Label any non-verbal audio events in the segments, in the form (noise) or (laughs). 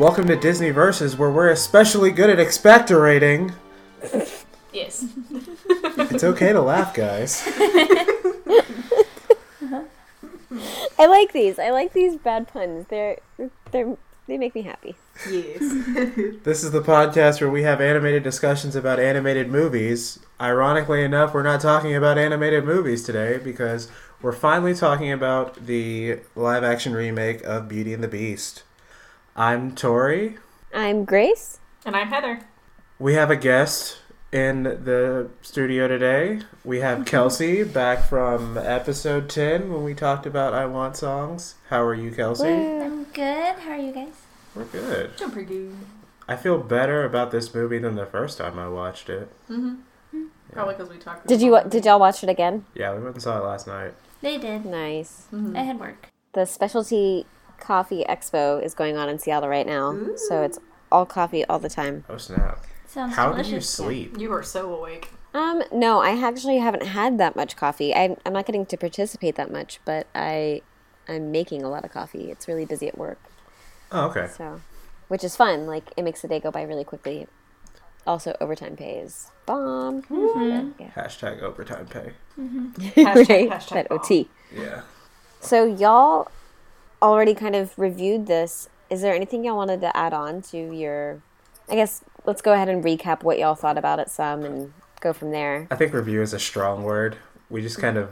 Welcome to Disney Versus, where we're especially good at expectorating. Yes. It's okay to laugh, guys. (laughs) I like these. I like these bad puns. They're they're they make me happy. Yes. (laughs) This is the podcast where we have animated discussions about animated movies. Ironically enough, we're not talking about animated movies today because we're finally talking about the live action remake of Beauty and the Beast. I'm Tori. I'm Grace. and I'm Heather. We have a guest in the studio today. We have (laughs) Kelsey back from episode 10 when we talked about I Want Songs. How are you, Kelsey? Woo. I'm good. How are you guys? We're good. Doing pretty good. I feel better about this movie than the first time I watched it. Mm-hmm. Probably because we talked. Did you did y'all watch it again? Yeah, we went and saw it last night. They did. Nice. Mm-hmm. I had work. The specialty coffee expo is going on in Seattle right now, so it's all coffee all the time. Oh, snap. Sounds How delicious. do you sleep? You are so awake. Um, no, I actually haven't had that much coffee. I, I'm not getting to participate that much, but I, I'm making a lot of coffee. It's really busy at work, Oh, okay. so, which is fun. Like it makes the day go by really quickly. Also, overtime pay is bomb. But, yeah. Hashtag overtime pay. Hashtag- (laughs) right? hashtag that. OT. Yeah. So y'all already kind of reviewed this. Is there anything y'all wanted to add on to your? I guess let's go ahead and recap what y'all thought about it some and go from there. I think review is a strong word. We just kind of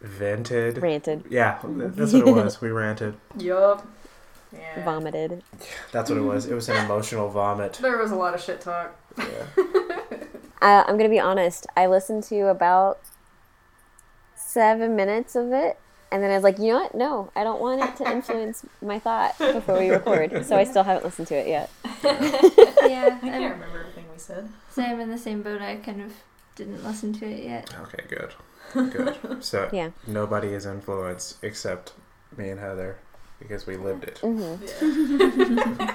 vented. Ranted, Yeah, that's what it was. We ranted. (laughs) Yup. Yeah. vomited. That's what it was. It was an emotional vomit. There was a lot of shit talk. Yeah. (laughs) Uh, I'm gonna be honest. I listened to about seven minutes of it, and then I was like, you know what? No, I don't want it to influence (laughs) my thought before we record. So I still haven't listened to it yet. (laughs) yeah, I can't I'm, remember everything we said. so I'm in the same boat. I kind of didn't listen to it yet. Okay, good. Good. (laughs) So Yeah. nobody is influenced except me and Heather because we lived it. hmm Yeah.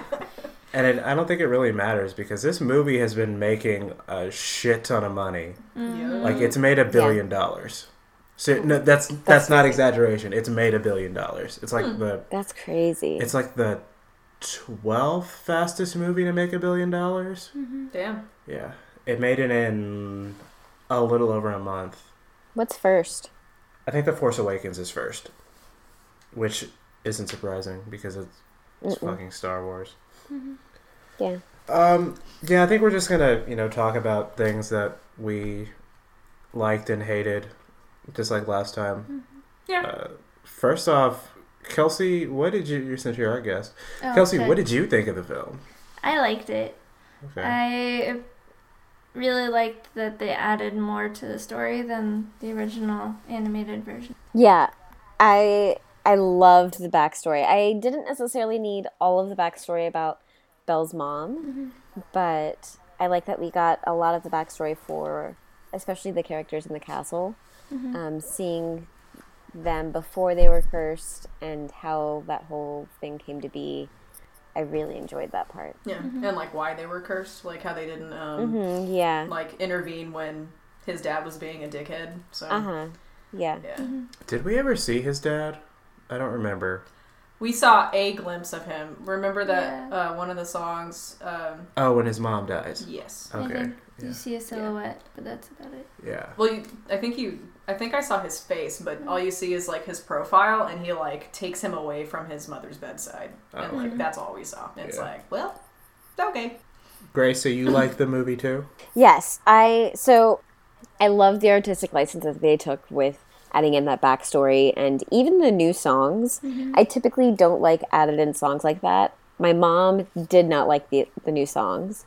And it, I don't think it really matters because this movie has been making a shit ton of money. Mm. Like it's made a billion dollars. So no, that's that's, not exaggeration. It's made a billion dollars. It's like hmm. the That's crazy. it's like the twelfth fastest movie to make a billion dollars. Mm-hmm. Damn. Yeah, it made it in a little over a month. What's first? I think The Force Awakens is first, which isn't surprising because it's, it's fucking Star Wars. Mm-hmm. Yeah. Um, yeah, I think we're just gonna, you know, talk about things that we liked and hated, just like last time. Yeah. Uh, first off, Kelsey, what did you? you Since you're our guest, Oh, Kelsey, okay. what did you think of the film? I liked it. Okay. I really liked that they added more to the story than the original animated version. Yeah, I I loved the backstory. I didn't necessarily need all of the backstory about Belle's mom, but I like that we got a lot of the backstory for, especially the characters in the castle, um, seeing them before they were cursed and how that whole thing came to be. I really enjoyed that part. Yeah. And like why they were cursed, like how they didn't um hmm yeah. like intervene when his dad was being a dickhead. So Uh huh. Yeah. yeah. Did we ever see his dad? I don't remember. We saw a glimpse of him. Remember that Yeah. uh, one of the songs? Um, Oh, when his mom dies. yes. I Okay. think Yeah. you see a silhouette, but that's about it. Yeah. Well, you, I think you. I think I saw his face, but all you see is like his profile, and he like takes him away from his mother's bedside, oh. and Oh. like mm-hmm. that's all we saw. It's Yeah. like, well, okay. Grace, so you like the movie too? Yes, I so I love the artistic license that they took with adding in that backstory and even the new songs. Mm-hmm. I typically don't like added in songs like that. My mom did not like the the new songs,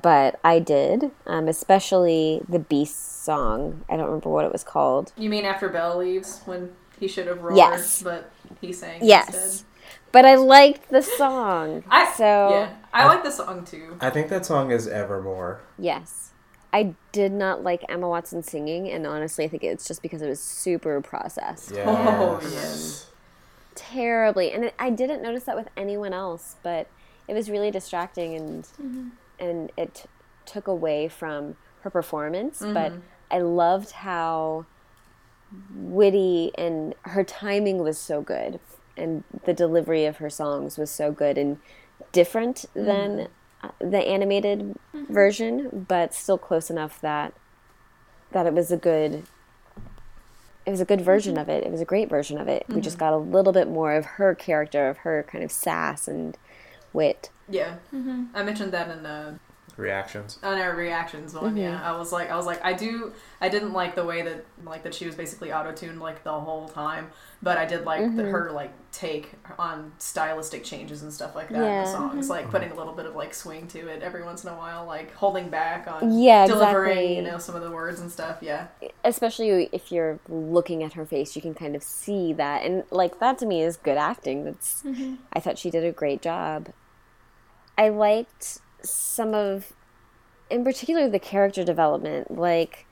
but I did, um, especially the Beast song. I don't remember what it was called. You mean after Belle leaves when he should have roared, Yes. but he sang Yes, instead? but I liked the song. I so yeah, I like the song too. I think that song is Evermore. yes. I did not like Emma Watson singing, and honestly, I think it's just because it was super processed. Yeah. Oh, yes. terribly and it, i didn't notice that with anyone else but it was really distracting and and it t- took away from her performance but mm-hmm. i loved how witty and her timing was so good and the delivery of her songs was so good and different mm-hmm. than uh, the animated mm-hmm. version, but still close enough that that it was a good it was a good version of it. It was a great version of it. We just got a little bit more of her character, of her kind of sass and wit. Yeah, I mentioned that in uh, Reactions. on our reactions one. Yeah, Mm-hmm. I was like, I was like, I do, I didn't like the way that like that she was basically auto tuned like the whole time, but I did like Mm-hmm. the, her like take on stylistic changes and stuff like that in the songs, like putting a little bit of like swing to it every once in a while, like holding back on Yeah, delivering, exactly. you know, some of the words and stuff. Yeah, Especially if you're looking at her face, you can kind of see that, and like that to me is good acting. That's I thought she did a great job. I liked some of, in particular, the character development. Like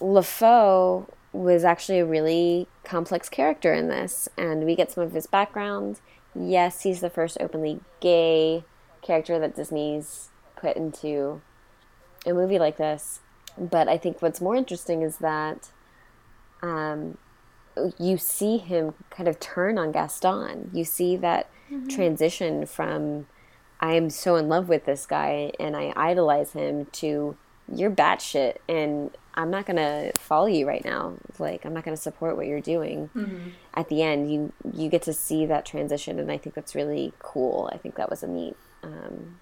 LeFou was actually a really complex character in this, and we get some of his background. Yes, he's the first openly gay character that Disney's put into a movie like this. But I think what's more interesting is that um, you see him kind of turn on Gaston. You see that transition from I am so in love with this guy and I idolize him to you're batshit and I'm not gonna follow you right now. Like I'm not gonna support what you're doing. At the end, you you get to see that transition, and I think that's really cool. I think that was a neat um,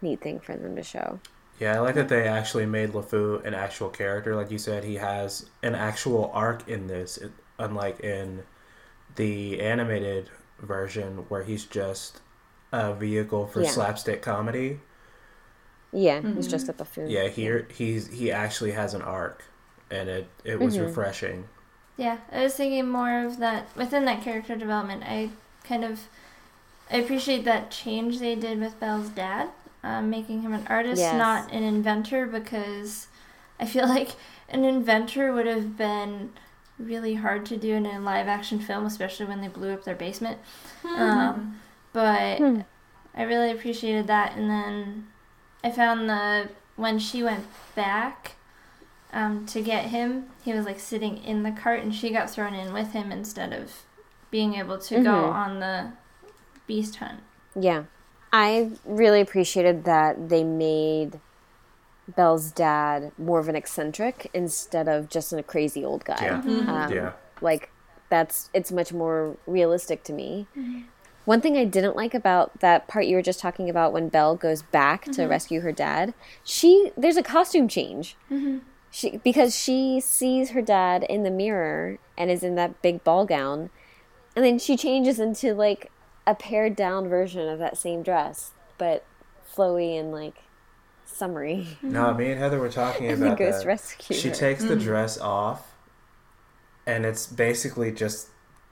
neat thing for them to show. Yeah, I like that they actually made LeFou an actual character. Like you said, he has an actual arc in this, unlike in the animated version where he's just a vehicle for Yeah. slapstick comedy. Yeah, he's just a buffoon. Yeah, here he's he actually has an arc, and it it was refreshing. Yeah, I was thinking more of that within that character development. I kind of I appreciate that change they did with Belle's dad, um, making him an artist, Yes. not an inventor, because I feel (laughs) like an inventor would have been really hard to do in a live action film, especially when they blew up their basement. Um, but Hmm. I really appreciated that, and then I found the when she went back um, to get him, he was like sitting in the cart, and she got thrown in with him instead of being able to go Mhm. on the beast hunt. Yeah. I really appreciated that they made Belle's dad more of an eccentric instead of just a crazy old guy. Yeah, Um, yeah. Like that's it's much more realistic to me. One thing I didn't like about that part you were just talking about when Belle goes back to mm-hmm. rescue her dad, she there's a costume change. Mm-hmm. She because she sees her dad in the mirror and is in that big ball gown, and then she changes into like a pared down version of that same dress, but flowy and like summery. Mm-hmm. No, me and Heather were talking (laughs) And the about ghost that. rescue She her. takes the dress off, and it's basically just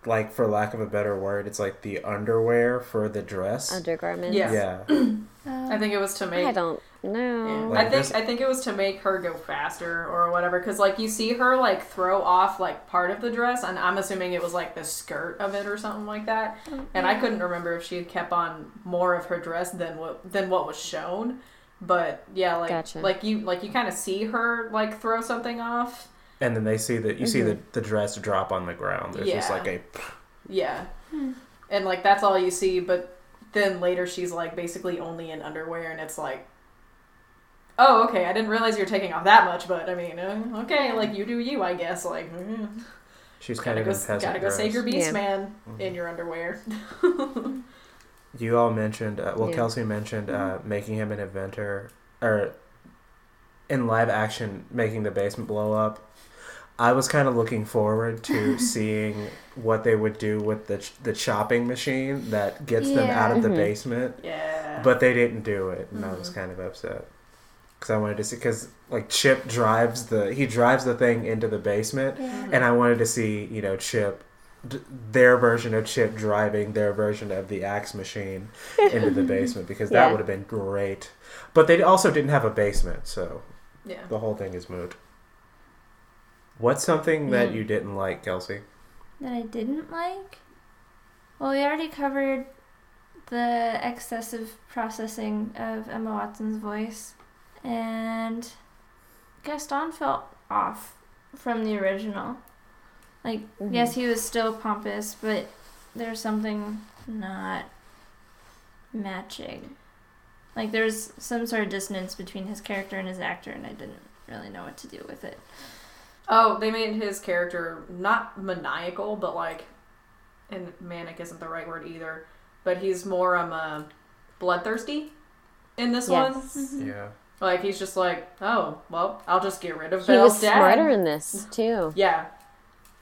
like, for lack of a better word, it's like the underwear for the dress. Undergarments. Yeah. yeah, (clears throat) I think it was to make I don't know. Yeah. Like I think this- I think it was to make her go faster or whatever because like you see her like throw off like part of the dress and I'm assuming it was like the skirt of it or something like that and I couldn't remember if she had kept on more of her dress than what than what was shown but yeah like Gotcha. like you like you kind of see her like throw something off and then they see that you see the, the dress drop on the ground. There's just Mm-hmm. Like a yeah. And like that's all you see but then later she's like basically only in underwear and it's like oh okay i didn't realize you're taking off that much but i mean uh, okay like you do you i guess like mm, she's kind gotta of go, in peasant gotta go save your beast Yeah. man in your underwear. (laughs) You all mentioned, uh, well, Yeah. Kelsey mentioned uh, making him an inventor, or in live action, making the basement blow up. I was kind of looking forward to (laughs) seeing what they would do with the the chopping machine that gets them out of the Yeah. basement, mm-hmm. yeah but they didn't do it, and I was mm-hmm. kind of upset because I wanted to see because like Chip drives the he drives the thing into the basement, and I wanted to see you know Chip. d- Their version of Chip driving their version of the axe machine into the (laughs) basement because that Yeah. would have been great. But they also didn't have a basement, so yeah the whole thing is moot. What's something that Mm. you didn't like, Kelsey? that I didn't like? Well, we already covered the excessive processing of Emma Watson's voice, and Gaston felt off from the original. Like, yes, he was still pompous, but there's something not matching. Like there's some sort of dissonance between his character and his actor, and I didn't really know what to do with it. Oh, they made his character not maniacal, but like, and manic isn't the right word either. But he's more um uh, bloodthirsty in this Yes. one. Yeah. Like he's just like, oh well, I'll just get rid of He Belle's was dad. smarter in this too. Yeah,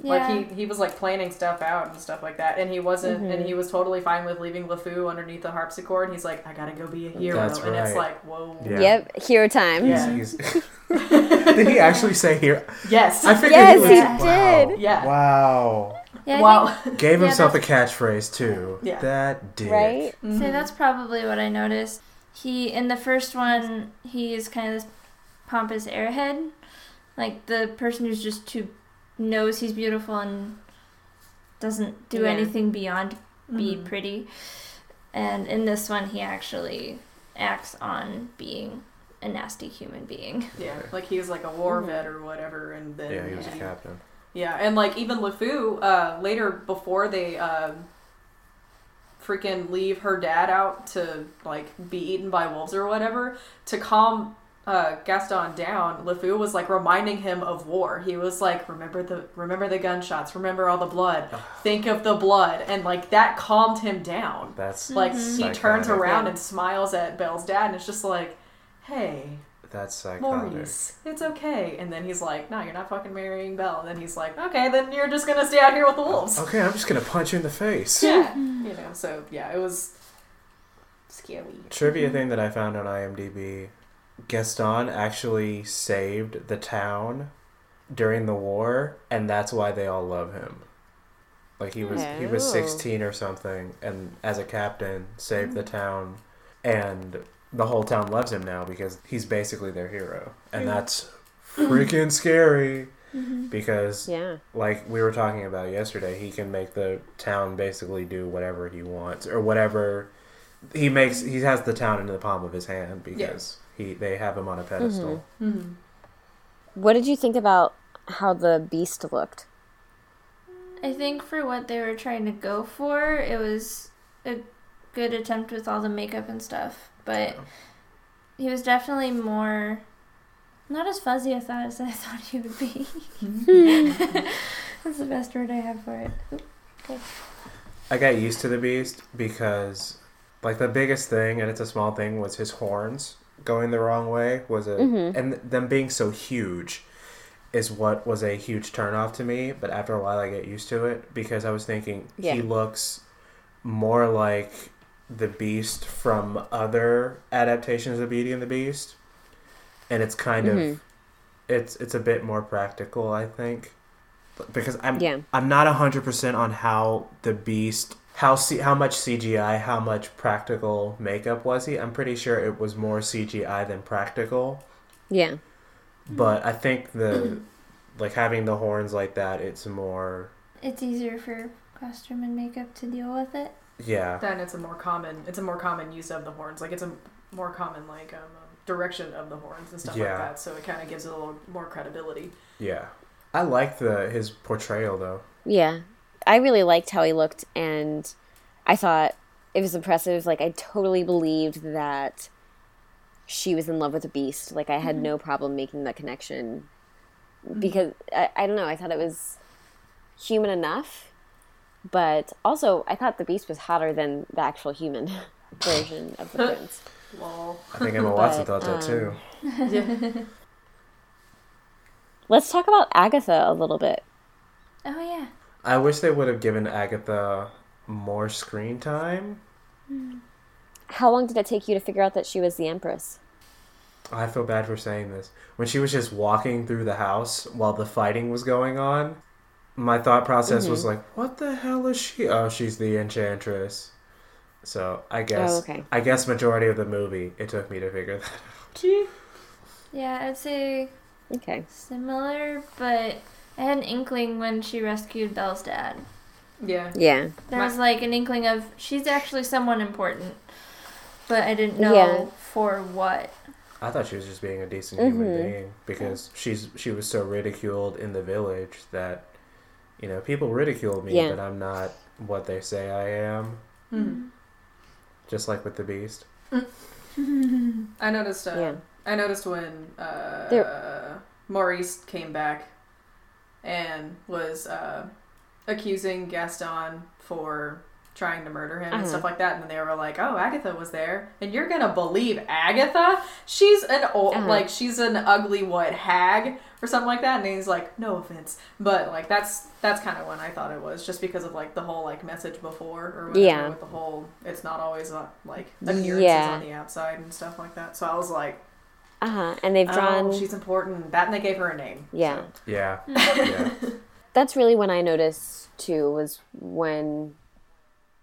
Yeah. like he he was like planning stuff out and stuff like that, and he wasn't, Mhm. and he was totally fine with leaving LeFou underneath the harpsichord. He's like, I gotta go be a hero, That's and it's like, whoa, Yeah. Yep, hero time. Yeah. He's- (laughs) did he actually say here? yes, I figured Yes, he, was, he wow. did. Yeah. Wow. yeah, I wow, (laughs) Gave Yeah, himself a catchphrase too. Yeah. That did. Right? think- so that's probably what I noticed. He in the first one, he is kind of this pompous airhead, like the person who's just too knows he's beautiful and doesn't do Yeah. anything beyond be Mhm. pretty. And in this one, he actually acts on being a nasty human being. (laughs) Yeah, like he was like a war Mhm. vet or whatever, and then Yeah, he was a captain. Yeah, and like even LeFou, uh, later before they um, freaking leave her dad out to like be eaten by wolves or whatever, to calm uh, Gaston down, LeFou was like reminding him of war. He was like, "Remember the remember the gunshots, remember all the blood, think of the blood," and like that calmed him down. That's Like Mhm. he turns around and smiles at Belle's dad, and it's just like, "Hey, that's psychotic. Maurice, it's okay. And then he's like, no, you're not fucking marrying Belle. And then he's like, okay, then you're just gonna stay out here with the wolves. Okay, I'm just gonna punch you in the face. Yeah. you know, so yeah, it was scary. Trivia thing that I found on IMDb: Gaston actually saved the town during the war, and that's why they all love him. Like he was he was Oh. 16 or something, and as a captain saved the town, and the whole town loves him now because he's basically their hero, and that's freaking scary mm-hmm. because Yeah. like we were talking about yesterday, he can make the town basically do whatever he wants or whatever he makes. He has the town in the palm of his hand because he they have him on a pedestal. Mm-hmm. What did you think about how the beast looked? I think for what they were trying to go for, it was a good attempt with all the makeup and stuff. But he was definitely more not as fuzzy as I, as I (laughs) thought he would be. (laughs) That's the best word I have for it. Oop. I got used to the beast because like the biggest thing, and it's a small thing, was his horns going the wrong way. Was a Mhm. and them being so huge is what was a huge turnoff to me. But after a while, I get used to it because I was thinking Yeah. he looks more like the beast from other adaptations of Beauty and the Beast, and it's kind Mhm. of it's it's a bit more practical, I think, because I'm Yeah. I'm not hundred percent on how the Beast how C, how much CGI, how much practical makeup was he? I'm pretty sure it was more CGI than practical. Yeah. But I think the like having the horns like that, it's more It's easier for costume and makeup to deal with it. yeah. Then it's a more common, it's a more common use of the horns. Like it's a more common like um, direction of the horns and stuff Yeah. like that. So it kind of gives it a little more credibility. Yeah. I like the his portrayal though. Yeah. I really liked how he looked and I thought it was impressive. Like I totally believed that she was in love with the beast. Like I had mm-hmm. no problem making that connection mm-hmm. because I, I don't know, I thought it was human enough. But also I thought the beast was hotter than the actual human (laughs) version of the (laughs) prince. Lol. I think Emma (laughs) Watson But, thought that um, too. Yeah. Let's talk about Agatha a little bit. Oh yeah. I wish they would have given Agatha more screen time. Hmm. How long did it take you to figure out that she was the empress? I feel bad for saying this. When she was just walking through the house while the fighting was going on, my thought process was mm-hmm. like, "What the hell is she? Oh, she's the enchantress." So I oh, guess Oh, okay. I guess majority of the movie it took me to figure that. out. Yeah, I'd say Okay. similar, but I had an inkling when she rescued Belle's dad. yeah. Yeah. There was like an inkling of she's actually someone important, but I didn't know Yeah. for what. I thought she was just being a decent human Mhm. being because she's she was so ridiculed in the village that you know people ridicule me, Yeah. but I'm not what they say I am. Mhm. just like with the Beast. (laughs) I noticed. Uh, Yeah. I noticed when uh, There- Maurice came back was uh, accusing Gaston for trying to murder him and stuff like that, and then they were like, "Oh, Agatha was there," and you're gonna believe Agatha? She's an old, Uh-huh. like she's an ugly what hag or something like that, and he's like, "No offense," but like that's that's kind of when I thought it was, just because of like the whole like message before or whatever Yeah. with the whole it's not always uh, like appearances Yeah. on the outside and stuff like that. So I was like. Uh huh. And they've drawn. Oh, she's important. That and they gave her a name. Yeah. so. Yeah. (laughs) yeah. That's really when I noticed too was when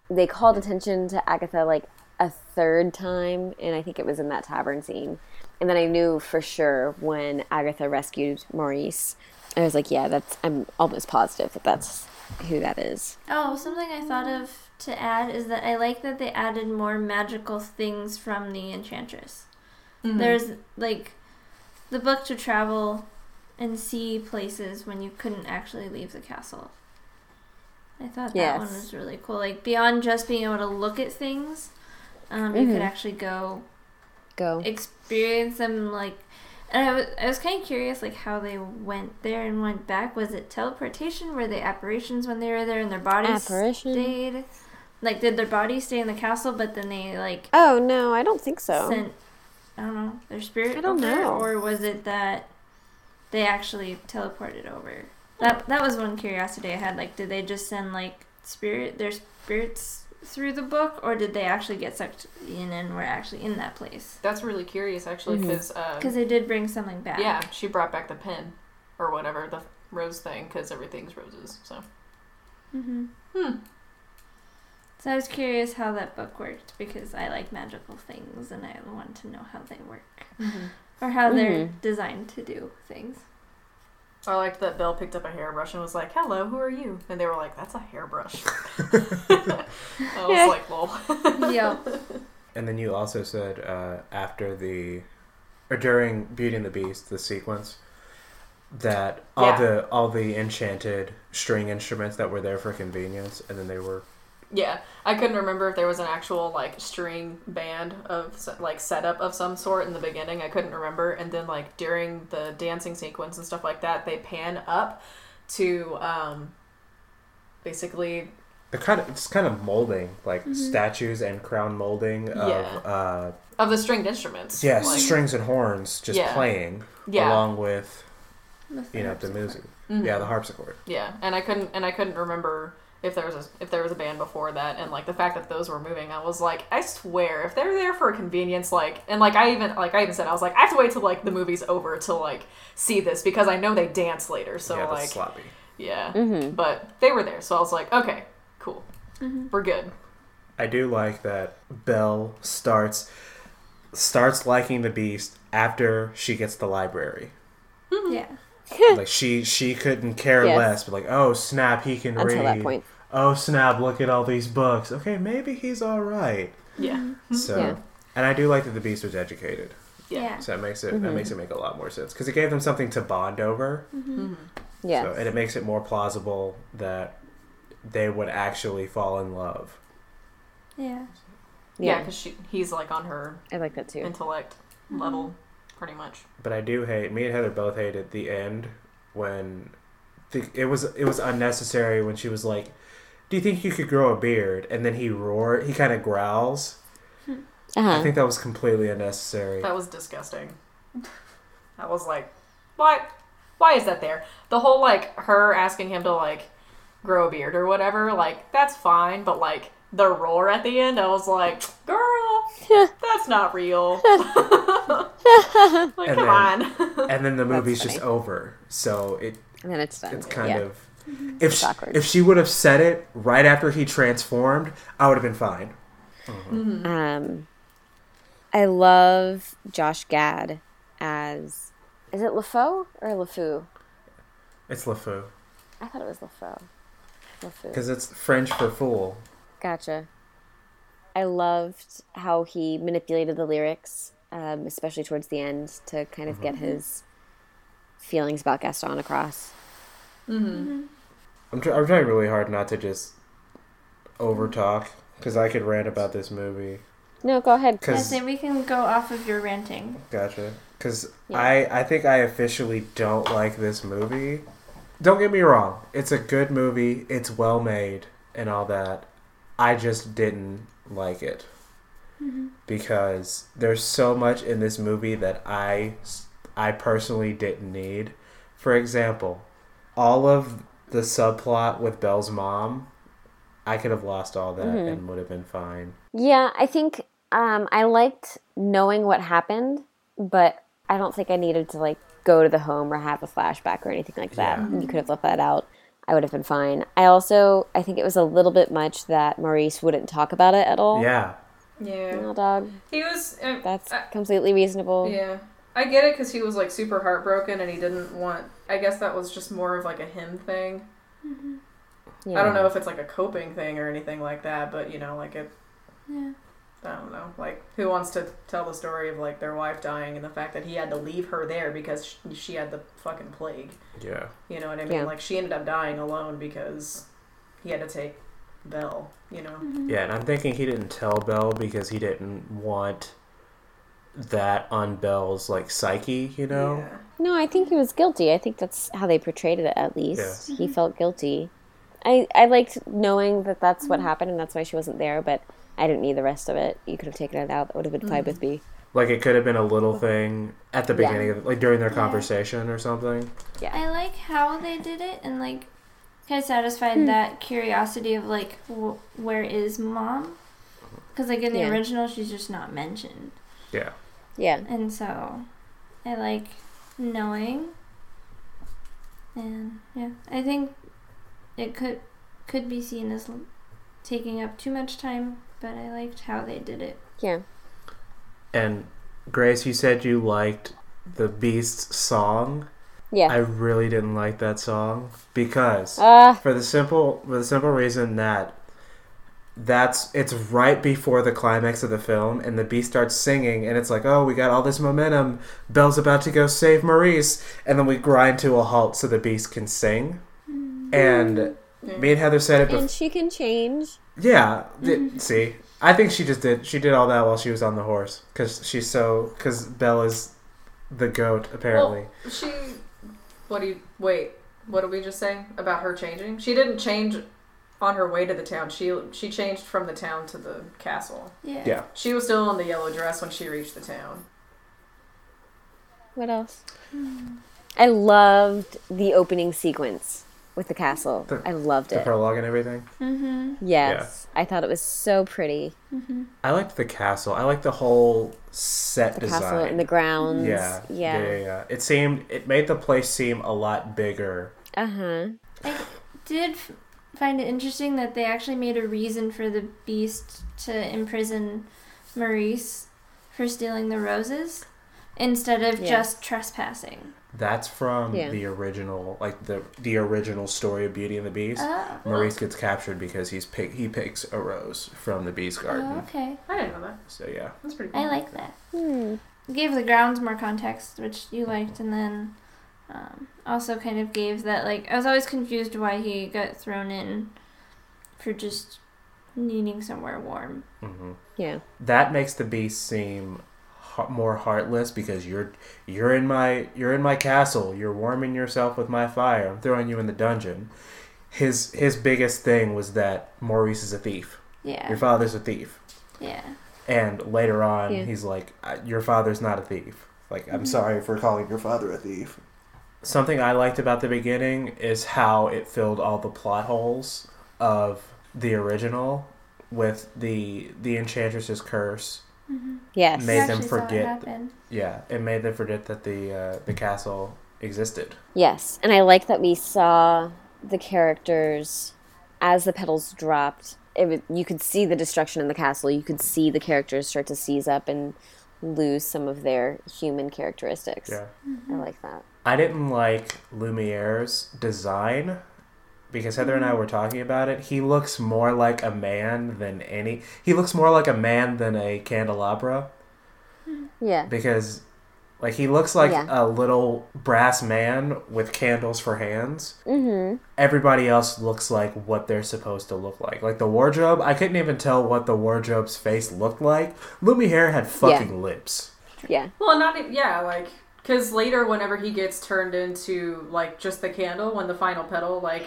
they called attention to Agatha like a third time, and I think it was in that tavern scene. And then I knew for sure when Agatha rescued Maurice. I was like, yeah, that's. I'm almost positive that that's who that is. Oh, something I thought of to add is that I like that they added more magical things from the Enchantress. Mm-hmm. There's like the book to travel and see places when you couldn't actually leave the castle. I thought that one was really cool. Like beyond just being able to look at things, um, you could Mhm. actually go Go. experience them. Like, and I was I was kind of curious like how they went there and went back. Was it teleportation? Were they apparitions when they were there and their bodies Apparition? stayed? Like, did their bodies stay in the castle, but then they like Oh no, I don't think so. sent I don't know their spirit I don't over, know. or was it that they actually teleported over? That that was one curiosity I had. Like, did they just send like spirit their spirits through the book, or did they actually get sucked in and were actually in that place? That's really curious, actually, because Because they did bring something back. yeah, she brought back the pin or whatever the rose thing, because everything's roses. So Mm-hmm. Hmm. So I was curious how that book worked because I like magical things and I want to know how they work or how they're Mhm. designed to do things. I liked that Belle picked up a hairbrush and was like, "Hello, who are you?" And they were like, "That's a hairbrush." (laughs) (laughs) I was like, "Lol." (laughs) yep. And then you also said uh, after the or during Beauty and the Beast, the sequence that all Yeah. the all the enchanted string instruments that were there for convenience, and then they were Yeah, I couldn't remember if there was an actual like string band of like setup of some sort in the beginning. I couldn't remember, and then like during the dancing sequence and stuff like that, they pan up to um, basically they're kind of it's kind of molding like statues and crown molding of Yeah. uh, of the stringed instruments. yes like, strings and horns just Yeah. playing Yeah. along with With you know the harpsichord. music. Mhm. Yeah, the harpsichord. Yeah, and I couldn't and I couldn't remember if there was a if there was a band before that, and like the fact that those were moving, I was like, I swear, if they're there for a convenience, like, and like I even like I even said, I was like, I have to wait till like the movie's over to like see this because I know they dance later, so yeah, like, sloppy. yeah, Mm-hmm. but they were there, so I was like, okay, cool, we're good. I do like that Belle starts starts liking the beast after she gets the library. Yeah. (laughs) like she she couldn't care Yes. less, but like, oh snap, he can Until read. that point. Oh snap, look at all these books. Okay, maybe he's all right. Yeah, mm-hmm. So, Yeah. and I do like that the beast was educated. yeah, Yeah. So that makes it Mm-hmm. that makes it make a lot more sense because it gave them something to bond over. Yeah. So, and it makes it more plausible that they would actually fall in love. Yeah. yeah, yeah. because she he's like on her I like that too. intellect level, pretty much. But I do hate. Me and Heather both hate hated the end when the, it was it was unnecessary when she was like, "Do you think you could grow a beard?" And then he roared. He kind of growls. I Uh-huh. think that was completely unnecessary. That was disgusting. I was like, why? Why is that there? The whole like her asking him to like grow a beard or whatever, like that's fine, but like the roar at the end, I was like, girl, (laughs) that's not real. (laughs) (laughs) (laughs) like, And come on. (laughs) and then the movie's just over. So it And then it's done. it's kind yeah. of if she, if she would have said it right after he transformed, I would have been fine. Um, I love Josh Gad as is it LeFou or LeFou? It's LeFou I thought it was LeFou. LeFou. because it's French for fool. Gotcha. I loved how he manipulated the lyrics, um, especially towards the end, to kind of get mm-hmm. his feelings about Gaston across. Mm-hmm. Mm-hmm. I'm, tr- I'm trying really hard not to just over talk because I could rant about this movie No, go ahead. I Because say we can go off of your ranting. Gotcha. Because Yeah. I, I think I officially don't like this movie. Don't get me wrong. It's a good movie. It's well made and all that. I just didn't like it. Because there's so much in this movie that I, I personally didn't need. For example, all of the subplot with Belle's mom, I could have lost all that Mhm. and would have been fine. Yeah, I think um, I liked knowing what happened, but I don't think I needed to like go to the home or have a flashback or anything like that. Yeah. You could have left that out. I would have been fine. I also I think it was a little bit much that Maurice wouldn't talk about it at all. Yeah. Yeah. No, dog. He was. Uh, That's I- completely reasonable. Yeah. I get it because he was like super heartbroken and he didn't want. I guess that was just more of like a him thing. Yeah. I don't know if it's like a coping thing or anything like that, but you know, like it. Yeah. I don't know. Like, who wants to tell the story of like their wife dying and the fact that he had to leave her there because sh- she had the fucking plague? Yeah. You know what I mean? Yeah. Like, she ended up dying alone because he had to take Belle. You know? Mm-hmm. Yeah, and I'm thinking he didn't tell Bell because he didn't want that on Bell's like psyche, you know? Yeah. No, I think he was guilty. I think that's how they portrayed it. At least he felt guilty. I I liked knowing that that's what mm-hmm. happened and that's why she wasn't there, but I didn't need the rest of it. You could have taken it out. That would have been fine mm-hmm. with me. Like it could have been a little thing at the Yeah. beginning of like during their conversation or something. Yeah. I like how they did it and like kind of satisfied hmm. that curiosity of like w- where is mom? Because like in the Yeah. original, she's just not mentioned, Yeah. Yeah. and so I like knowing. And yeah, I think it could could be seen as l- taking up too much time, but I liked how they did it. Yeah. And Grace, you said you liked the Beast's song. Yeah. I really didn't like that song because Ah, for the simple for the simple reason that that's it's right before the climax of the film and the beast starts singing and it's like oh we got all this momentum belle's about to go save maurice and then we grind to a halt so the beast can sing and me and heather said it before and she can change. yeah th- see i think she just did she did all that while she was on the horse because she's so because belle is the goat apparently Well, she. What do you. Wait. What did we just say about her changing? She didn't change on her way to the town. She she changed from the town to the castle. Yeah. yeah She was still in the yellow dress when she reached the town. What else? Hmm. I loved the opening sequence with the castle. The- I loved the it. prologue and everything Mm-hmm. Yes. I thought it was so pretty. Mm-hmm. i liked the castle i liked the whole set The design castle in the grounds. Yeah, yeah, Yeah. yeah, yeah. It seemed it made the place seem a lot bigger. Uh huh. I did find it interesting that they actually made a reason for the beast to imprison Maurice for stealing the roses instead of Yeah. just trespassing. That's from Yeah. the original, like the the original story of Beauty and the Beast. Oh, Maurice gets captured because he's pick, he picks a rose from the beast garden. oh, okay. I didn't know that. So yeah, That's pretty cool. I like that. Hmm. Gave the grounds more context, which you liked, and then um, also kind of gave that like I was always confused why he got thrown in for just needing somewhere warm. hmm Yeah. that makes the beast seem ha- more heartless because you're you're in my you're in my castle. You're warming yourself with my fire. I'm throwing you in the dungeon. His his biggest thing was that Maurice is a thief. Yeah, Your father's a thief. yeah. And later on, Yeah. he's like, "Uh, "Your father's not a thief." Like, I'm sorry for calling your father a thief. Something I liked about the beginning is how it filled all the plot holes of the original with the the enchantress's curse. Yes. Made them actually saw it forget- happen. Yeah, it made them forget that the uh, the castle existed. Yes, and I like that we saw the characters as the petals dropped. It was, you could see the destruction in the castle. You could see the characters start to seize up and lose some of their human characteristics. Yeah, I like that. I didn't like Lumiere's design because Heather and I were talking about it. He looks more like a man than any. He looks more like a man than a candelabra. Yeah. because Like he looks like Yeah. a little brass man with candles for hands. Mm-hmm. Everybody else looks like what they're supposed to look like. Like the wardrobe, I couldn't even tell what the wardrobe's face looked like. Lumiere had fucking lips. Yeah. Well, not e- yeah, like because later, whenever he gets turned into like just the candle, when the final petal like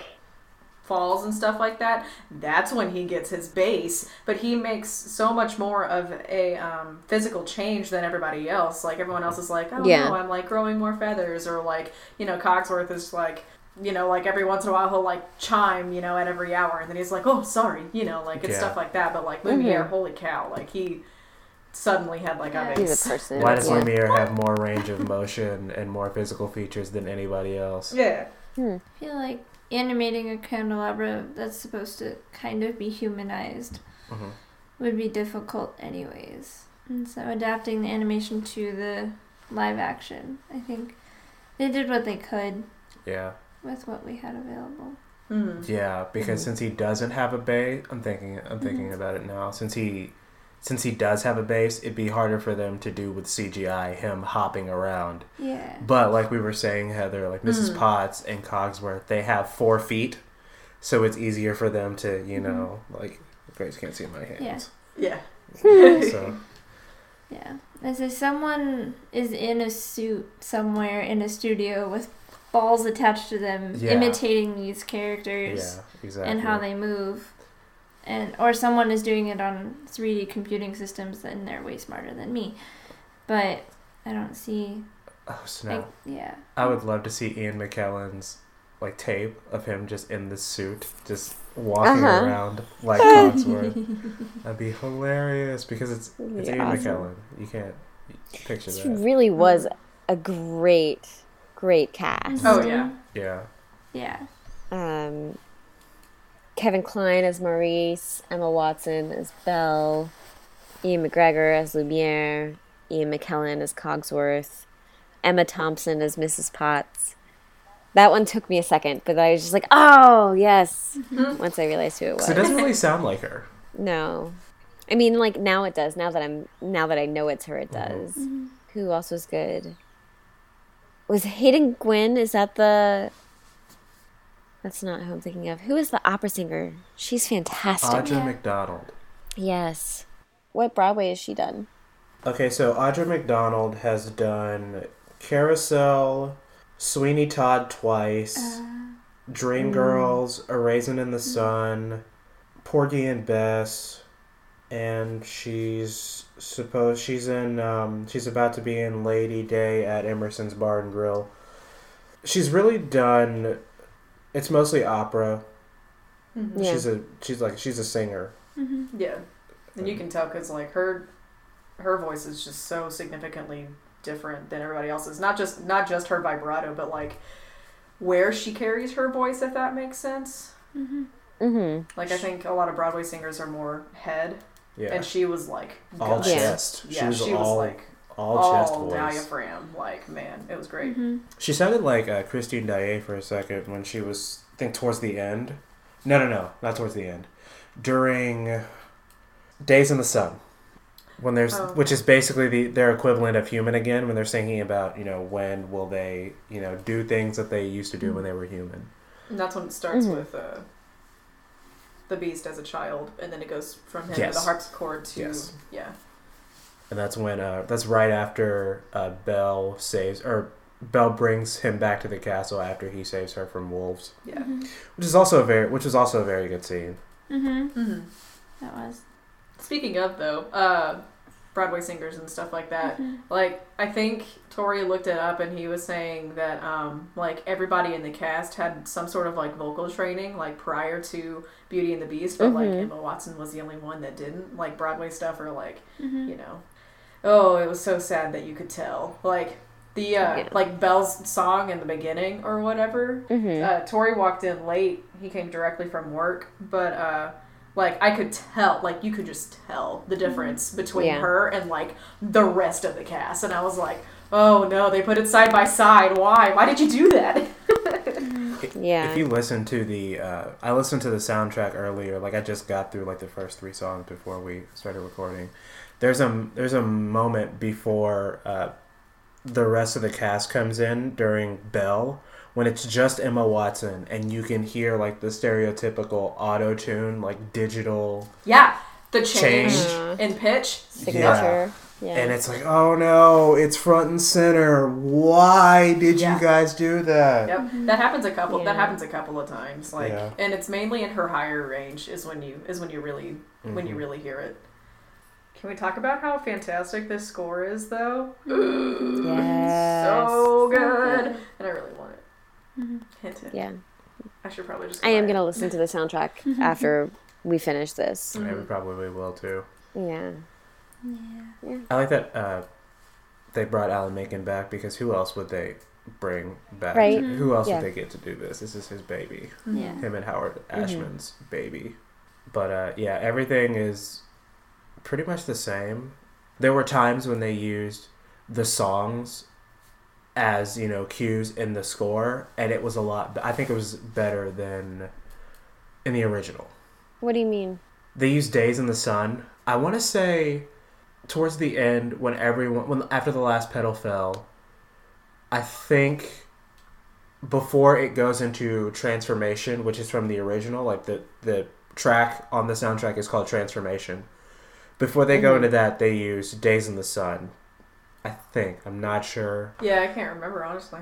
falls and stuff like that, that's when he gets his base. But he makes so much more of a um, physical change than everybody else. Like everyone else is like, oh Yeah. no, I'm like growing more feathers, or like you know, Cogsworth is like. You know, like every once in a while he'll like chime, you know, at every hour, and then he's like, "Oh, sorry," you know, like it's Yeah. stuff like that. But like Lumiere, Mhm. holy cow, like he suddenly had like a Yeah. He's a person. Why does yeah. Lumiere have more range of motion and more physical features than anybody else? Yeah. I feel like animating a candelabra that's supposed to kind of be humanized Mhm. would be difficult anyways. And so adapting the animation to the live action, I think they did what they could Yeah. with what we had available. Mm. Yeah, because Mhm. since he doesn't have a bay, I'm thinking I'm thinking about it now. Since he since he does have a base, it'd be harder for them to do with CGI him hopping around. Yeah. But like we were saying, Heather, like Mrs. Mhm. Potts and Cogsworth, they have four feet, so it's easier for them to, you know, like Grace can't see my hands. Yeah. (laughs) So Yeah. As if someone is in a suit somewhere in a studio with balls attached to them, Yeah. imitating these characters yeah, characters exactly. and how they move. And or someone is doing it on 3D computing systems and they're way smarter than me. But I don't see Oh snap! like yeah. I would love to see Ian McKellen's like tape of him just in the suit, just walking Uh-huh. around like Cogsworth. (laughs) That'd be hilarious because it's That'd it's be Ian awesome. McKellen. You can't picture This that. really was a great, great cast. Oh, yeah. Yeah. Yeah. Um, Kevin Kline as Maurice, Emma Watson as Belle, Ewan McGregor as Lumiere, Ian McKellen as Cogsworth, Emma Thompson as Mrs. Potts. That one took me a second, but I was just like, oh, yes. Once I realized who it was. So it doesn't really sound like her. No. I mean, like now it does. Now that I'm now that I know it's her, it Mm-hmm. does. Who else was good? Was Haydn Gwynne? Is that the? That's not who I'm thinking of. Who is the opera singer? She's fantastic. Audra Yeah. McDonald. Yes. What Broadway has she done? Okay, so Audra McDonald has done Carousel, Sweeney Todd twice, Uh, Dreamgirls, A Raisin in the Sun, Porgy and Bess, and she's supposed she's in um, she's about to be in Lady Day at Emerson's Bar and Grill. She's really done. It's mostly opera. Mhm. Yeah. She's a she's like she's a singer. Yeah. And you can tell because like her, her voice is just so significantly different than everybody else's. Not just not just her vibrato, but like where she carries her voice, if that makes sense. Mm-hmm. Like I think a lot of Broadway singers are more head, Yeah, and she was like all guts. Yeah. chest. Yeah, she was she was all like all, all, chest voice. diaphragm. Like man, it was great. mhm. She sounded like uh, Christine Daae for a second when she was, I think, towards the end. No, no, no, not towards the end. During Days in the Sun, when there's, Oh. which is basically the their equivalent of Human again, when they're thinking about, you know, when will they, you know, do things that they used to do when they were human. And that's when it starts Mhm. with uh, the Beast as a child, and then it goes from him Yes. to the harpsichord to Yes. yeah. And that's when, uh, that's right after uh, Belle saves, or Belle brings him back to the castle after he saves her from wolves, Yeah. which is also a very, which is also a very good scene. Mhm. hmm That was. Speaking of though, uh, Broadway singers and stuff like that. Like I think Tori looked it up and he was saying that um, like everybody in the cast had some sort of like vocal training like prior to Beauty and the Beast, but like Mhm. Emma Watson was the only one that didn't. Like Broadway stuff or like Mhm. you know, oh it was so sad that you could tell like the uh, Yeah. like Belle's song in the beginning or whatever. Mm-hmm. Uh, Tori walked in late. He came directly from work, but uh, like I could tell, like you could just tell the difference between Yeah. her and like the rest of the cast, and I was like, oh no, they put it side by side. Why? Why did you do that? (laughs) Yeah. If you listen to the, uh, I listened to the soundtrack earlier. Like I just got through like the first three songs before we started recording. There's a there's a moment before uh, the rest of the cast comes in during Belle when it's just Emma Watson and you can hear like the stereotypical auto tune like digital Yeah, the change Change. in pitch. Signature. Yeah. and it's like oh no it's front and center why did Yeah. you guys do that Yep, that happens a couple. That happens a couple of times. Like, Yeah. and it's mainly in her higher range is when you is when you really when you Mhm. really hear it. Can we talk about how fantastic this score is, though? (gasps) Yes. So good, and I really want it. Mhm. Hint, hint. Yeah. I should probably just. I am gonna listen to the soundtrack (laughs) after we finish this. Yeah, we probably will too Yeah. Yeah. I like that uh, they brought Alan Menken back because who else would they bring back? Right. to- who else Yeah. would they get to do this? This is his baby. Yeah. Him and Howard Mm-hmm. Ashman's baby. But uh, yeah, everything is pretty much the same. There were times when they used the songs as you know cues in the score, and it was a lot. I think it was better than in the original. What do you mean? They used "Days in the Sun." I want to say towards the end when everyone when after the last petal fell, I think before it goes into transformation, which is from the original, like the the track on the soundtrack is called Transformation. Before they go Mhm. into that, they use "Days in the Sun." I think I'm not sure, Yeah, I can't remember honestly.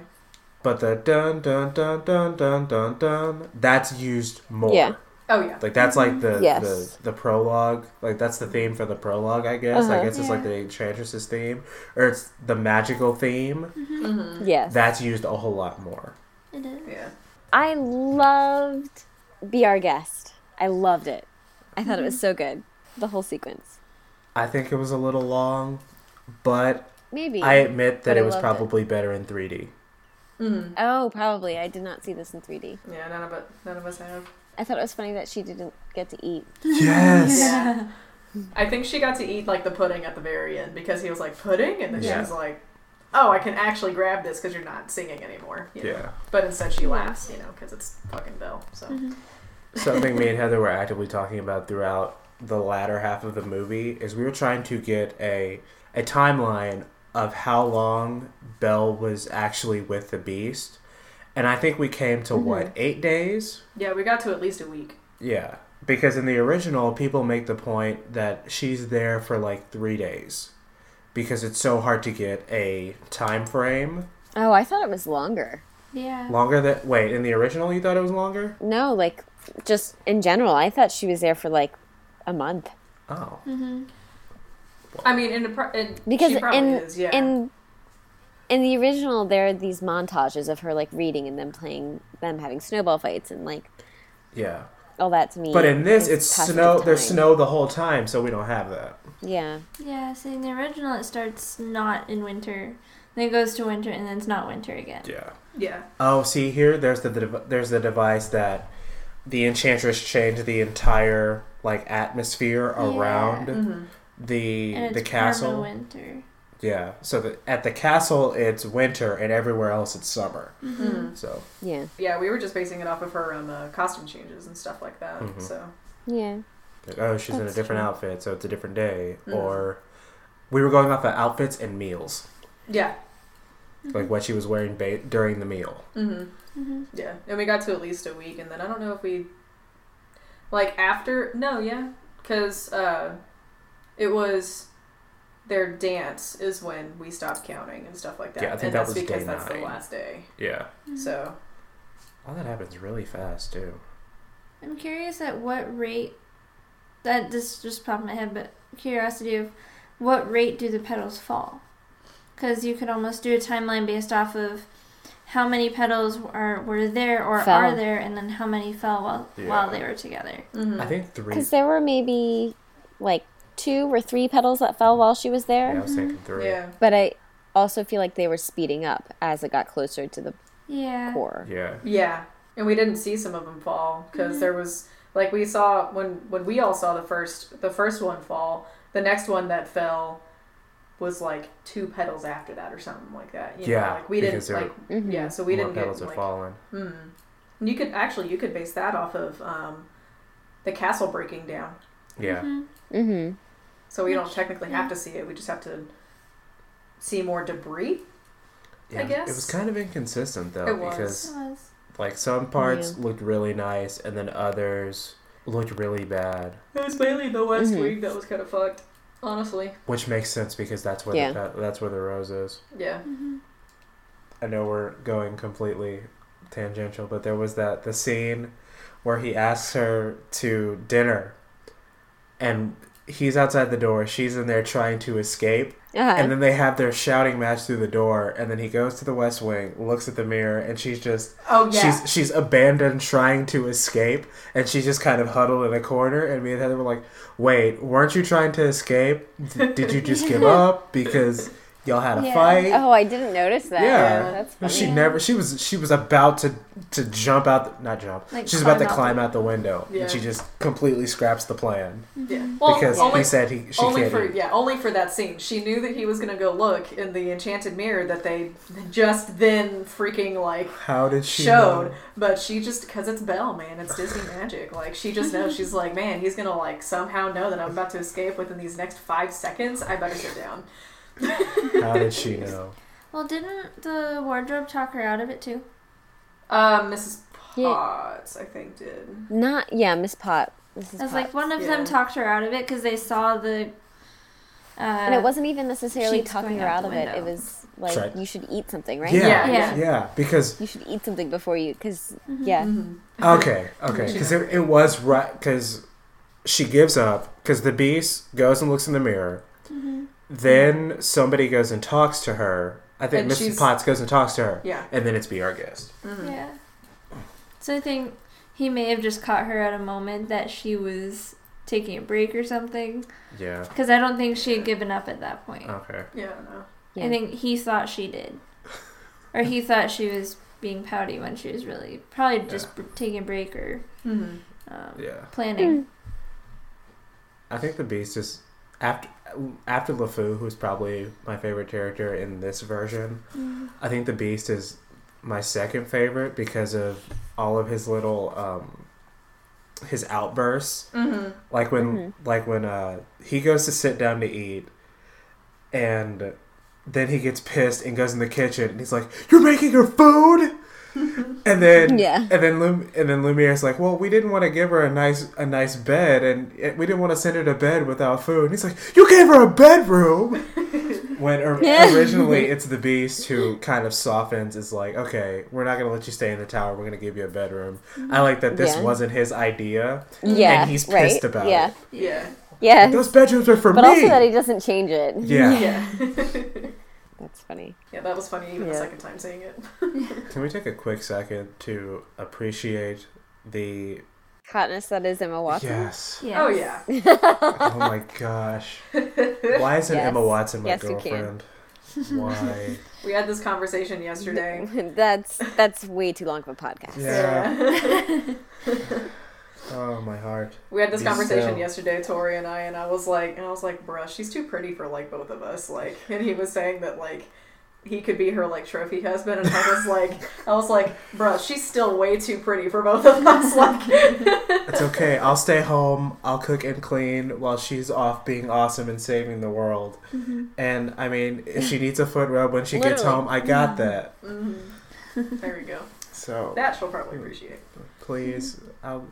but the dun dun dun dun dun dun dun that's used more. Yeah. Oh yeah. Like that's like the Yes. the the prologue. Like that's the theme for the prologue, I guess. I Uh-huh. guess it's like the Enchantress's theme, or it's the magical theme. hmm Yes. That's used a whole lot more. It is. Yeah. I loved Be Our Guest. I loved it. I thought it was so good. The whole sequence. I think it was a little long, but Maybe. I admit that it was loved it. probably better in 3D. hmm oh, probably. I did not see this in 3D. Yeah. None of it. None of us have. I thought it was funny that she didn't get to eat. Yes. Yeah. (laughs) I think she got to eat like the pudding at the very end because he was like pudding, and then Yeah. she was like, "Oh, I can actually grab this because you're not singing anymore." you know? Yeah. But instead, she laughs, you know, because it's fucking Bill. So. Something me and Heather were actively talking about throughout the latter half of the movie is we were trying to get a a timeline of how long Belle was actually with the Beast, and I think we came to what mm-hmm. eight days. Yeah, we got to at least a week. Yeah, because in the original, people make the point that she's there for like three days, because it's so hard to get a time frame Oh, I thought it was longer. Yeah. longer than. Wait, in the original, you thought it was longer? No, like, just in general, I thought she was there for like a month. Oh, Mm-hmm. I mean, in, the pro- in Because she in is, yeah. in in the original, there are these montages of her like reading and them playing, them having snowball fights and like yeah. all that to me. But in this, it's snow. There's snow the whole time, so we don't have that. Yeah, Yeah, see, in the original, it starts not in winter, then it goes to winter, and then it's not winter again. Yeah. yeah. Oh, see here. There's the dev- there's the device that the enchantress changed the entire like atmosphere around hmm the And it's the castle. winter. Yeah. So the, at the castle it's winter, and everywhere else it's summer. hmm So yeah, Yeah, we were just basing it off of her um, uh, costume changes and stuff like that. Mhm. So yeah. like, oh, she's in a different true. outfit, so it's a different day. Mhm. Or we were going off of outfits and meals, yeah. like what she was wearing ba- during the meal. hmm Mm-hmm. Yeah, and we got to at least a week, and then I don't know if we, like after no, yeah, because uh, it was their dance is when we stopped counting and stuff like that. Yeah, I think and that that's was because day that's nine. the last day. Yeah. So All that happens really fast too. I'm curious at what rate. That this just popped in my head, but curiosity of what rate do the petals fall? Because you could almost do a timeline based off of how many petals are were there or Fell. are there, and then how many fell while Yeah. while they were together. mhm. I think three. Because there were maybe like two or three petals that fell while she was there. Yeah, I was thinking three. yeah, But I also feel like they were speeding up as it got closer to the Yeah. core. Yeah. yeah, and we didn't see some of them fall because there was like we saw when when we all saw the first the first one fall. The next one that fell was like two petals after that or something like that. You Yeah, know, like we because didn't there like Mhm. yeah, so we More didn't petals get have like fallen. Mm. And You could actually you could base that off of um, the castle breaking down. Yeah. Mhm. Mm-hmm. So we don't technically yeah. have to see it. We just have to see more debris. Yeah, guess. it was kind of inconsistent though It was. because It was. like some parts Yeah. looked really nice and then others looked really bad, It was mainly the West Mhm. Wing that was kind of fucked. Honestly. which makes sense because that's where Yeah. the, that, that's where the rose is. Yeah. Mm-hmm. I know we're going completely tangential, but there was that the scene where he asks her to dinner, and he's outside the door. She's in there trying to escape, Uh-huh. and then they have their shouting match through the door. And then he goes to the West Wing, looks at the mirror, and she's just Oh yeah. she's she's abandoned trying to escape, and she's just kind of huddled in a corner. And me and Heather were like, "Wait, weren't you trying to escape? D- did you just give (laughs) up because y'all had a Yeah. fight?" oh, I didn't notice that. Yeah. that's funny. she Yeah. never. She was. She was about to to jump out. The, not jump. Like She's about to climb out the- out the window, Yeah. and she just completely scraps the plan yeah. Well, because only, he said he she only can't. for eat. yeah, only for that scene. She knew that he was gonna go look in the enchanted mirror that they just then freaking like How did she showed, know? but she just because it's Belle, man, it's Disney magic. Like she just knows. She's like, man, he's gonna like somehow know that I'm about to escape within these next five seconds. I better sit down. (laughs) How did she know? Well, didn't the wardrobe talk her out of it too? Um, Mrs. Yeah. Potts, I think, did. Not yeah, Miss Pot. Mrs. I was Potts. like, one of Yeah. them talked her out of it because they saw the. Uh, and it wasn't even necessarily talking her out out the of it. It was like Right. you should eat something, right? Yeah, Yeah, yeah, yeah. because You should eat something before you, because Mhm. yeah, Mhm. okay, okay, because it, it was right because she gives up because the beast goes and looks in the mirror. Mhm. Then somebody goes and talks to her. I think And Mrs. she's- Potts goes and talks to her, Yeah. and then it's be our guest. Mhm. Yeah. So I think he may have just caught her at a moment that she was taking a break or something. Yeah. Because I don't think she had given up at that point. Okay. Yeah, no. yeah. I think he thought she did. (laughs) Or he thought she was being pouty when she was really probably just br- taking a break or Mm-hmm. um, Yeah. planning. I think the Beast is after after LeFou, who's probably my favorite character in this version. I think the Beast is my second favorite because of all of his little um, his outbursts. Mm-hmm. Like when Mhm. like when uh, he goes to sit down to eat, and then he gets pissed and goes in the kitchen and he's like, "You're making her food." (laughs) And then Yeah. and then Lum- and then Lumiere's like, well, we didn't want to give her a nice a nice bed, and we didn't want to send her to bed without food. And he's like, you gave her a bedroom. (laughs) when or- Yeah. originally it's the Beast who kind of softens, is like, okay, we're not gonna let you stay in the tower. We're gonna give you a bedroom. I like that this Yeah. wasn't his idea, yeah, and he's right? pissed about yeah. it. Yeah. Yeah, Those bedrooms are for but me. also that he doesn't change it. yeah. Yeah. (laughs) That's funny. yeah, that was funny even the second time seeing it. (laughs) Can we take a quick second to appreciate the Hotness that is Emma Watson. yes? Oh, yes. Oh, yeah. (laughs) Oh my gosh. Why isn't Yes. Emma Watson my Yes, girlfriend? (laughs) Why? We had this conversation yesterday. that's that's way too long of a podcast. Yeah. Oh my heart. We had this Be conversation still. yesterday, Tori and I, and I was like, and I was like, bruh, she's too pretty for like both of us. Like, and he was saying that like he could be her like trophy husband, and I was like, I was like, bruh, she's still way too pretty for both of us. (laughs) Like, It's okay. I'll stay home. I'll cook and clean while she's off being awesome and saving the world. And I mean, if she needs a foot rub when she gets home, I got that. mhm. (laughs) there we go. So That she'll probably appreciate. please, I'll,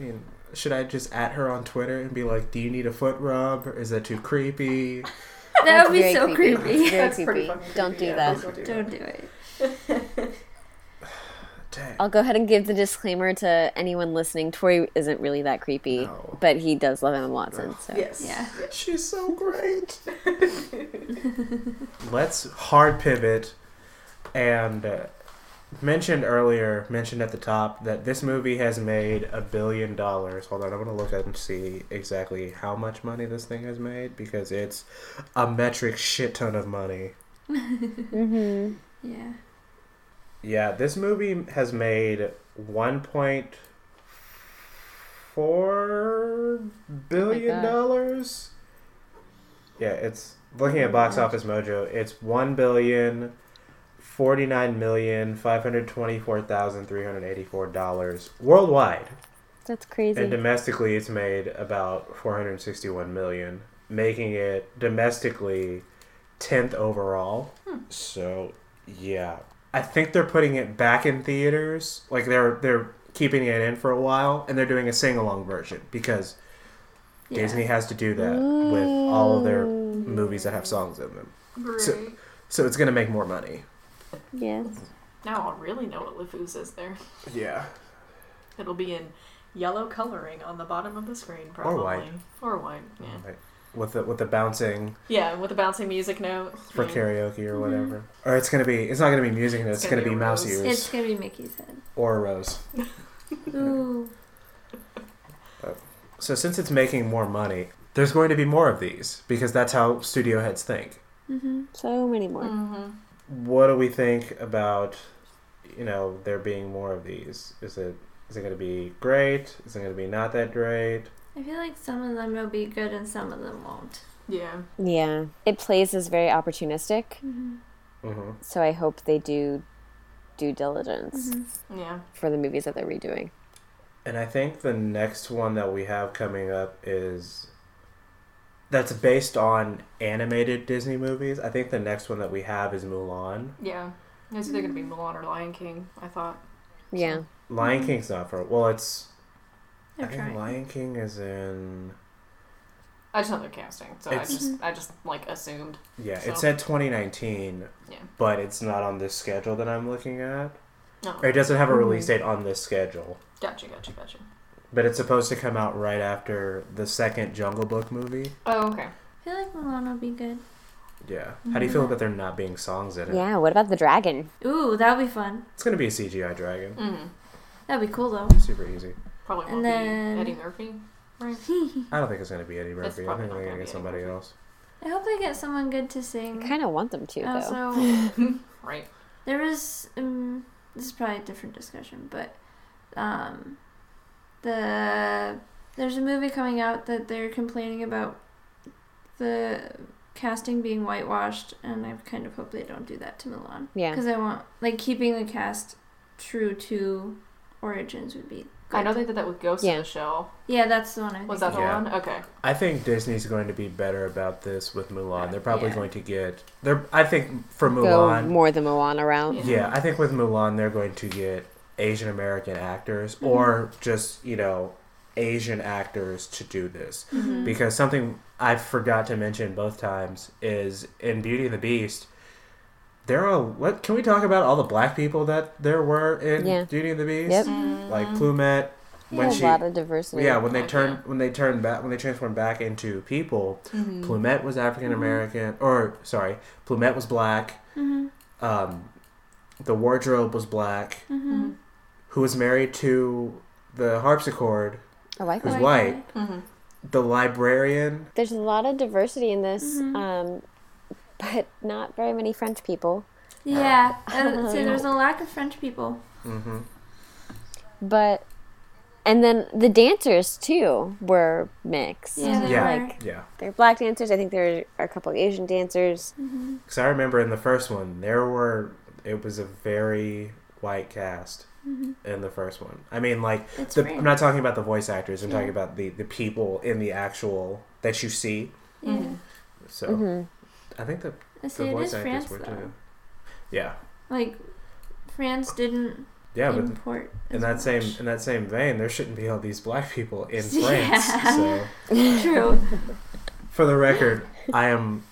I mean, should I just at her on Twitter and be like, "Do you need a foot rub? Or is that too creepy?" That would be so creepy. creepy. Very That's pretty creepy. Don't do Yeah, that. don't do Don't do it. (sighs) Dang. I'll go ahead and give the disclaimer to anyone listening. Tori isn't really that creepy, No. but he does love Emma Watson. So Yes. Yeah. She's so great. (laughs) Let's hard pivot and uh, mentioned earlier, mentioned at the top that this movie has made a billion dollars. Hold on, I'm gonna look at and see exactly how much money this thing has made because it's a metric shit ton of money. (laughs) mm-hmm. Yeah. Yeah, this movie has made one point four billion dollars. yeah, it's looking at Box Office Mojo. It's one billion forty nine million five hundred twenty four thousand three hundred eighty four dollars worldwide, that's crazy. and domestically, it's made about four hundred sixty one million, making it domestically tenth overall. Hmm. So Yeah, I think they're putting it back in theaters. Like they're they're keeping it in for a while, and they're doing a sing along version because Yeah. Disney has to do that with all of their movies that have songs in them. So- So it's gonna make more money. Yes. now I'll really know what LeFou's is there. Yeah. It'll be in yellow coloring on the bottom of the screen, probably. Or white. Or white, yeah. Like, with the with the bouncing Yeah, with the bouncing music note. for yeah. karaoke or whatever. Or it's gonna be it's not gonna be music. It's, It's gonna, gonna be be mouse ears It's gonna be Mickey's head. or a rose. (laughs) Ooh. So since it's making more money, there's going to be more of these because that's how studio heads think. Mm-hmm. So many more. Mm-hmm. What do we think about you know there being more of these? Is it is it going to be great? Is it going to be not that great? I feel like some of them will be good and some of them won't. Yeah. Yeah. It plays as very opportunistic, Mm-hmm. hmm so I hope they do due diligence Mm-hmm. Yeah. for the movies that they're redoing. And I think the next one that we have coming up is that's based on animated Disney movies. I think the next one that we have is Mulan. Yeah. It's either going to be Mulan or Lion King, I thought. Yeah. Lion King's not for well, it's I They're think trying. Lion King is in I just know they're casting, so I It's- just mm-hmm. I just like assumed. yeah, So- it said 2019, Yeah. but it's not on this schedule that I'm looking at. No. Or it doesn't have a mm-hmm. release date on this schedule, Gotcha, gotcha, gotcha. But it's supposed to come out right after the second Jungle Book movie. Oh, okay. I feel like Mulan will be good. Yeah. How do you feel about there not being songs in it? Yeah. What about the dragon? Ooh, that would be fun. It's gonna be a CGI dragon. Mm-hmm. That'd be cool though. Super easy. Probably won't then- be Eddie Murphy. Right. (laughs) I don't think it's gonna be Eddie It's Murphy. I probably think not they're gonna gonna get be somebody Eddie else. I hope they get someone good to sing. I kind of want them to, though. Also, (laughs) Right. there was um, this is probably a different discussion, but um, the there's a movie coming out that they're complaining about the casting being whitewashed, and I kind of hope they don't do that to Mulan. Yeah. Because I want like keeping the cast true to origins would be. I know good. they did that with Ghost Yeah. in the Shell. Yeah, that's the one. I Was think that the Yeah. one? Okay. I think Disney's going to be better about this with Mulan. They're probably Yeah. going to get. They're. I think for Go Mulan. more the Moana around. Yeah. Yeah, I think with Mulan they're going to get Asian American actors Mm-hmm. or just you know Asian actors to do this Mm-hmm. because something I forgot to mention both times is in Beauty and the Beast. There are what can we talk about all the black people that there were in Yeah. Beauty and the Beast? Yep. Like Plumette when Yeah, she a lot of diversity. yeah when they Like, turned when they turned back when they transformed back into people. Mm-hmm. Plumette was African American or sorry, Plumette was black. Mm-hmm. Um, the wardrobe was black Mm-hmm. Who was married to the harpsichord, I like who's white. Mm-hmm. The librarian, There's a lot of diversity in this, Mhm. um, but not very many French people. Yeah, (laughs) uh, so there's a lack of French people. hmm But and then the dancers too were mixed. Yeah, they Yeah. were. Like yeah. they're black dancers. I think there are a couple of Asian dancers. Mm-hmm. Because I remember in the first one, there were it was a very white cast Mm-hmm. in the first one. I mean, like the. I'm not talking about the voice actors. I'm Yeah. talking about the the people in the actual that you see. Yeah. Mhm. So hmm I think the, I the voice actors France were though. too. Yeah, Like, France didn't yeah, but import. in as that same in that same vein, there shouldn't be all these black people in (laughs) Yeah. France. So. True. (laughs) For the record, I am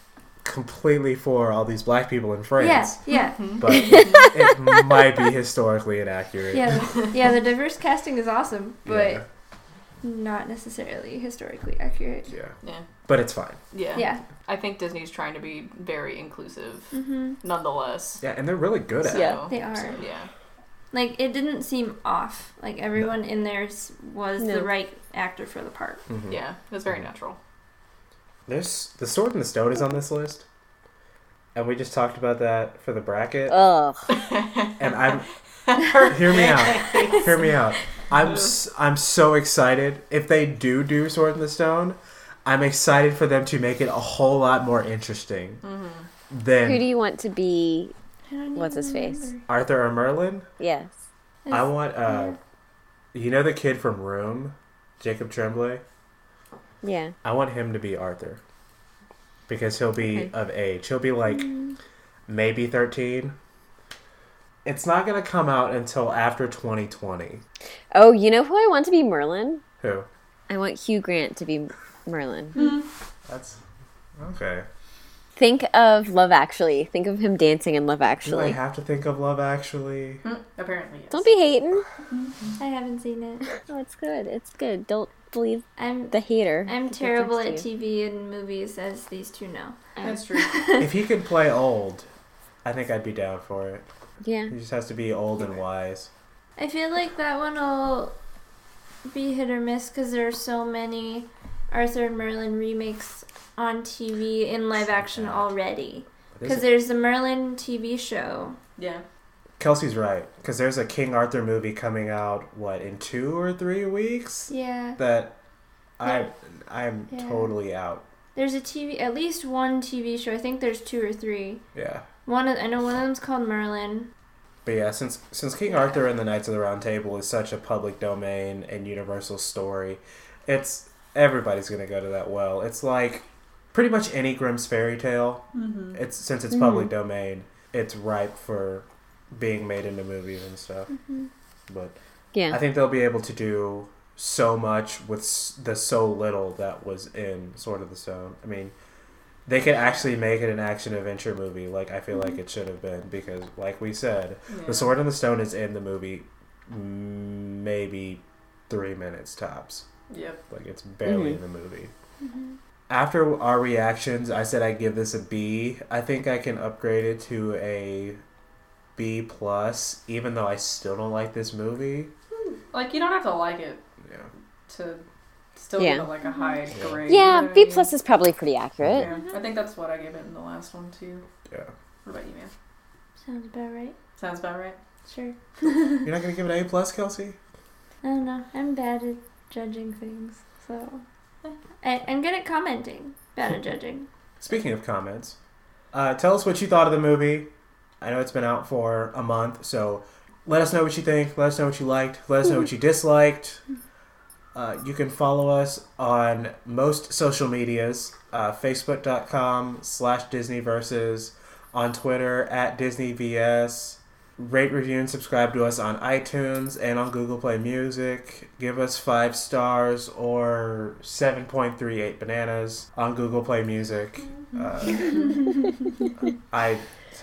completely for all these black people in France, Yeah, yeah, Mm-hmm. but (laughs) it might be historically inaccurate. yeah, the- yeah. The diverse casting is awesome, but yeah, not necessarily historically accurate. yeah. Yeah. But it's fine. Yeah. Yeah. I think Disney's trying to be very inclusive, Mm-hmm. nonetheless. Yeah, and they're really good at So, it. Yeah. They are. so, yeah. Like it didn't seem off. Like everyone in there was No. the right actor for the part. Mhm. Yeah. It was very natural. There's the Sword and the Stone is on this list, and we just talked about that for the bracket. Ugh. (laughs) and I'm hear me out. Hear me out. I'm s- I'm so excited if they do do Sword in the Stone. I'm excited for them to make it a whole lot more interesting Mm-hmm. than Who do you want to be? What's even his face? Arthur or Merlin. Yes. I want uh, you know the kid from Room, Jacob Tremblay. Yeah. I want him to be Arthur because he'll be Okay. of age. He'll be like Mm, maybe thirteen, it's not going to come out until after 2020. Oh, you know who I want to be Merlin? Who? I want Hugh Grant to be Merlin. That's okay. Think of Love Actually. Think of him dancing in Love Do I have to think of Love Actually? Hmm, Apparently, yes. Don't be hating. I haven't seen it. Oh, it's good. It's good. Don't believe I'm the hater. I'm terrible at. TV and movies, as these two know. That's true. (laughs) if he could play old, I think I'd be down for it. Yeah. He just has to be old and wise. I feel like that one will be hit or miss because there are so many Arthur and Merlin remakes on TV in live action already. Because there's the Merlin TV show. Yeah. Kelsey's right because there's a King Arthur movie coming out. What in two or three weeks? Yeah. That I I'm Yeah. totally out. There's a TV, at least one TV show. I think there's two or three. Yeah. One, of, I know one of them's called Merlin. But yeah, since since King Arthur and the Knights of the Round Table is such a public domain and universal story, it's everybody's gonna go to that well. It's like pretty much any Grimm's fairy tale. Mm-hmm. It's since it's public mm-hmm. domain, it's ripe for being made into movies and stuff. Mm-hmm. But Yeah. I think they'll be able to do so much with the so little that was in Sword of the Stone. I mean, they could actually make it an action adventure movie, like I feel like mm-hmm. it should have been, because, like we said, Yeah. the Sword and the Stone is in the movie maybe three minutes tops. Yep. Like it's barely Mhm. in the movie. After our reactions, I said I'd give this a B. I think I can upgrade it to a B plus, even though I still don't like this movie. Like you don't have to like it Yeah. to still Yeah. give it like a high Yeah. grade. Yeah, you know what mean? plus is probably pretty accurate. Yeah, I think that's what I gave it in the last one too. Yeah. What about you, man? Sounds about right. Sounds about right. Sure. You're not gonna give it an A plus, Kelsey? I don't know. I'm bad at judging things, so I, I'm good at commenting. Bad at judging. (laughs) Speaking of comments, uh, tell us what you thought of the movie. I know it's been out for a month, so let us know what you think. Let us know what you liked. Let us know what you (laughs) disliked. Uh, you can follow us on most social medias uh, facebook.com slash disneyverses on twitter at disneyvs rate review and subscribe to us on itunes and on google play music give us five stars or 7.38 bananas on google play music uh, (laughs) i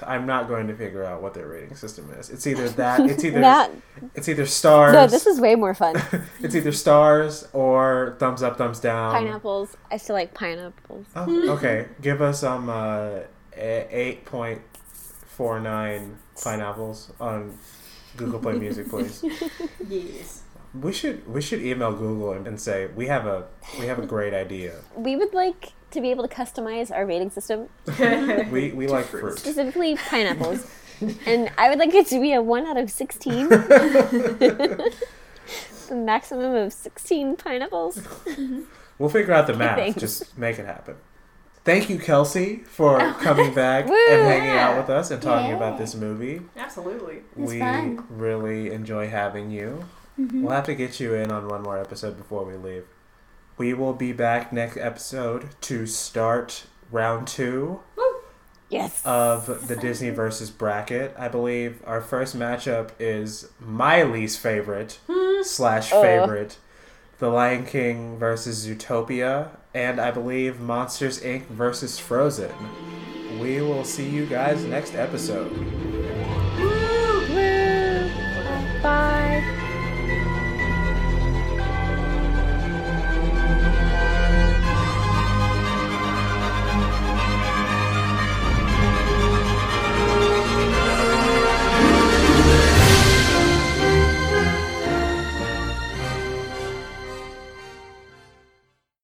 i'm not going to figure out what their rating system is it's either that it's either That, it's either stars no, this is way more fun. (laughs) it's either stars or thumbs up, thumbs down. Pineapples. I still like pineapples. Oh, okay. Give us um uh eight point four nine pineapples on Google Play Music, please. (laughs) Yes. We should we should email Google and, and say we have a we have a great idea. We would like to be able to customize our rating system, (laughs) We we like fruit. specifically pineapples. and I would like it to be a 1 out of 16. (laughs) the maximum of 16 pineapples. We'll figure out the math. Just make it happen. Thank you, Kelsey, for coming back (laughs) Woo! and hanging out with us and talking Yeah. about this movie. Absolutely. It's we fun. really enjoy having you. Mm-hmm. We'll have to get you in on one more episode before we leave. We will be back next episode to start round two Yes. of the Disney versus bracket. I believe our first matchup is my least favorite slash Oh. favorite, The Lion King versus Zootopia, and I believe Monsters Inc. versus Frozen. We will see you guys next episode. Bye.